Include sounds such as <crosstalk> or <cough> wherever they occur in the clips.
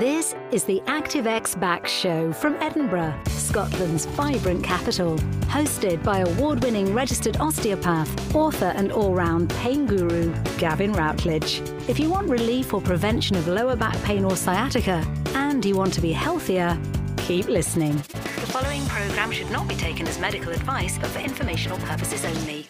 This is the ActiveX Back Show from Edinburgh, Scotland's vibrant capital. Hosted by award winning registered osteopath, author, and all round pain guru, Gavin Routledge. If you want relief or prevention of lower back pain or sciatica, and you want to be healthier, keep listening. The following programme should not be taken as medical advice, but for informational purposes only.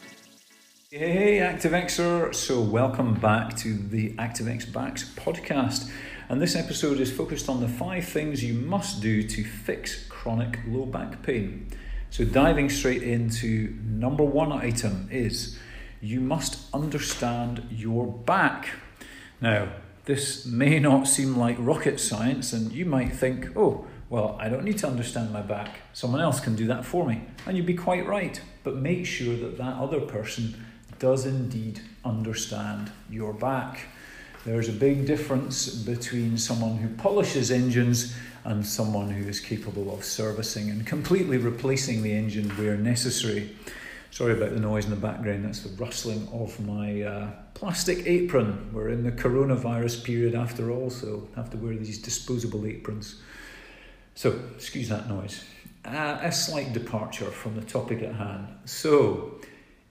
Hey, ActiveXer. So, welcome back to the ActiveX Backs podcast. And this episode is focused on the five things you must do to fix chronic low back pain. So, diving straight into number one item is you must understand your back. Now, this may not seem like rocket science, and you might think, oh, well, I don't need to understand my back. Someone else can do that for me. And you'd be quite right. But make sure that that other person does indeed understand your back. There's a big difference between someone who polishes engines and someone who is capable of servicing and completely replacing the engine where necessary. Sorry about the noise in the background, that's the rustling of my uh, plastic apron. We're in the coronavirus period after all, so I have to wear these disposable aprons. So, excuse that noise. Uh, a slight departure from the topic at hand. So,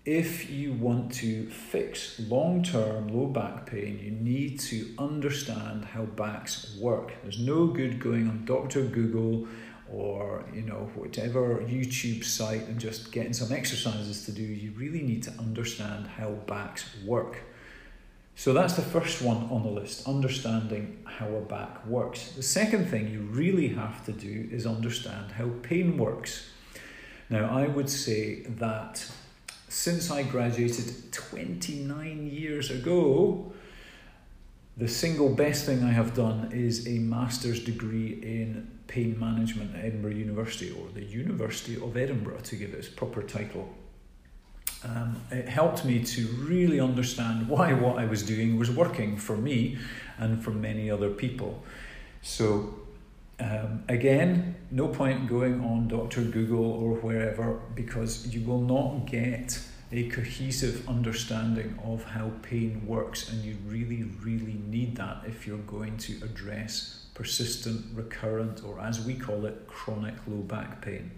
if you want to fix long term low back pain, you need to understand how backs work. There's no good going on Dr. Google or you know whatever YouTube site and just getting some exercises to do. You really need to understand how backs work. So that's the first one on the list, understanding how a back works. The second thing you really have to do is understand how pain works. Now, I would say that since I graduated 29 years ago, the single best thing I have done is a master's degree in pain management at Edinburgh University, or the University of Edinburgh to give it its proper title. Um, it helped me to really understand why what I was doing was working for me and for many other people. So, um, again, no point going on Dr. Google or wherever because you will not get a cohesive understanding of how pain works, and you really, really need that if you're going to address persistent, recurrent, or as we call it, chronic low back pain.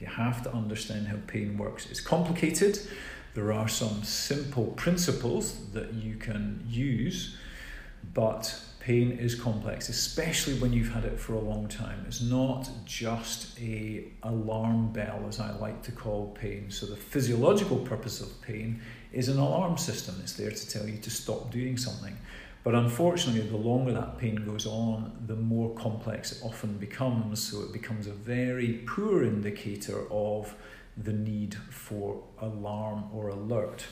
You have to understand how pain works. It's complicated. There are some simple principles that you can use, but pain is complex, especially when you've had it for a long time. It's not just a alarm bell, as I like to call pain. So the physiological purpose of pain is an alarm system. It's there to tell you to stop doing something. But unfortunately, the longer that pain goes on, the more complex it often becomes. So it becomes a very poor indicator of the need for alarm or alert.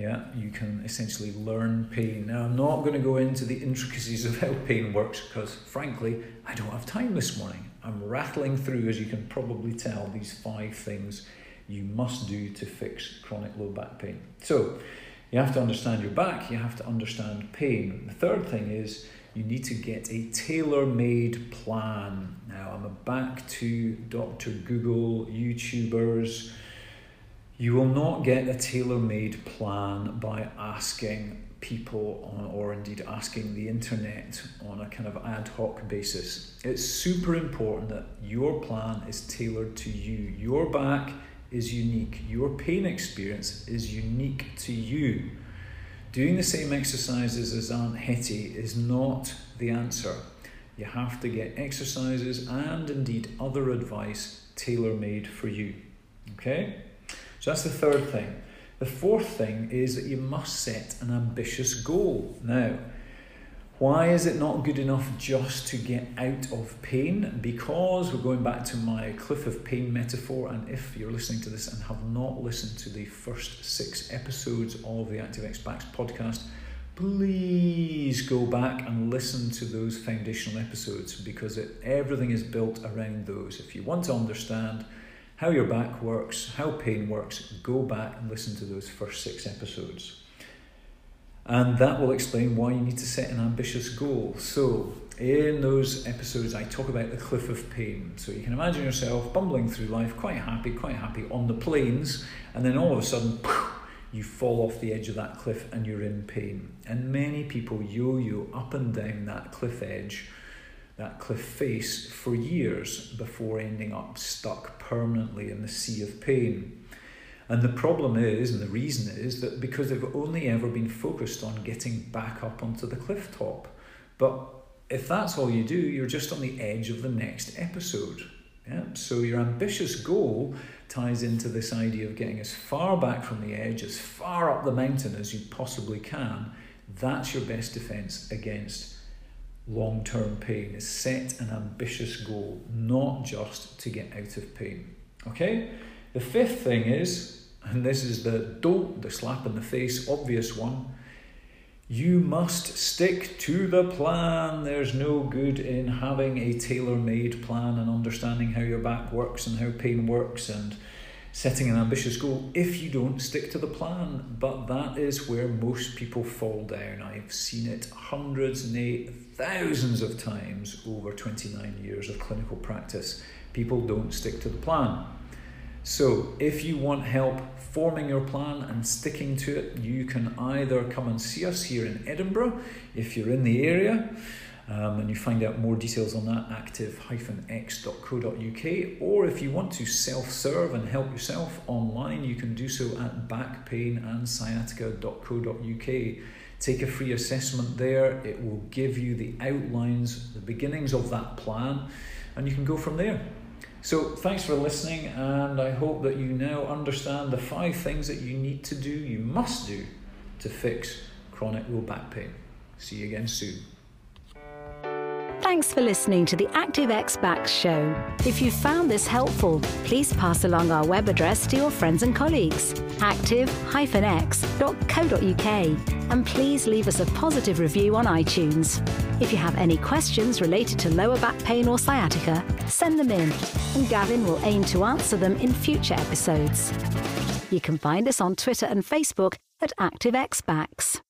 Yeah, you can essentially learn pain. Now, I'm not going to go into the intricacies <laughs> of how pain works because, frankly, I don't have time this morning. I'm rattling through, as you can probably tell, these five things you must do to fix chronic low back pain. So, you have to understand your back, you have to understand pain. The third thing is you need to get a tailor made plan. Now, I'm back to Dr. Google, YouTubers you will not get a tailor made plan by asking people on, or indeed asking the internet on a kind of ad hoc basis. It's super important that your plan is tailored to you. Your back is unique, your pain experience is unique to you. Doing the same exercises as Aunt Hetty is not the answer. You have to get exercises and indeed other advice tailor made for you. Okay? So that's the third thing. The fourth thing is that you must set an ambitious goal. Now, why is it not good enough just to get out of pain? Because we're going back to my cliff of pain metaphor, and if you're listening to this and have not listened to the first six episodes of the ActiveX Backs podcast, please go back and listen to those foundational episodes because it, everything is built around those. If you want to understand how your back works, how pain works, go back and listen to those first six episodes. And that will explain why you need to set an ambitious goal. So, in those episodes, I talk about the cliff of pain. So, you can imagine yourself bumbling through life, quite happy, quite happy on the plains, and then all of a sudden, you fall off the edge of that cliff and you're in pain. And many people yo yo up and down that cliff edge that cliff face for years before ending up stuck permanently in the sea of pain. And the problem is, and the reason is, that because they've only ever been focused on getting back up onto the cliff top. But if that's all you do, you're just on the edge of the next episode. Yeah? So your ambitious goal ties into this idea of getting as far back from the edge, as far up the mountain as you possibly can. That's your best defense against long term pain, is set an ambitious goal, not just to get out of pain. Okay? The fifth thing is, and this is the don't, the slap in the face, obvious one. You must stick to the plan. There's no good in having a tailor made plan and understanding how your back works and how pain works and setting an ambitious goal if you don't stick to the plan. But that is where most people fall down. I've seen it hundreds, nay, thousands of times over 29 years of clinical practice. People don't stick to the plan. So, if you want help forming your plan and sticking to it, you can either come and see us here in Edinburgh if you're in the area. Um, and you find out more details on that active-x.co.uk or if you want to self-serve and help yourself online you can do so at backpainandsciatica.co.uk take a free assessment there. It will give you the outlines the beginnings of that plan and you can go from there. So thanks for listening and i hope that you now understand the five things that you need to do you must do to fix chronic low back pain. See you again soon Thanks for listening to the ActiveX Backs show. If you found this helpful, please pass along our web address to your friends and colleagues, active-x.co.uk, and please leave us a positive review on iTunes. If you have any questions related to lower back pain or sciatica, send them in, and Gavin will aim to answer them in future episodes. You can find us on Twitter and Facebook at ActiveX Backs.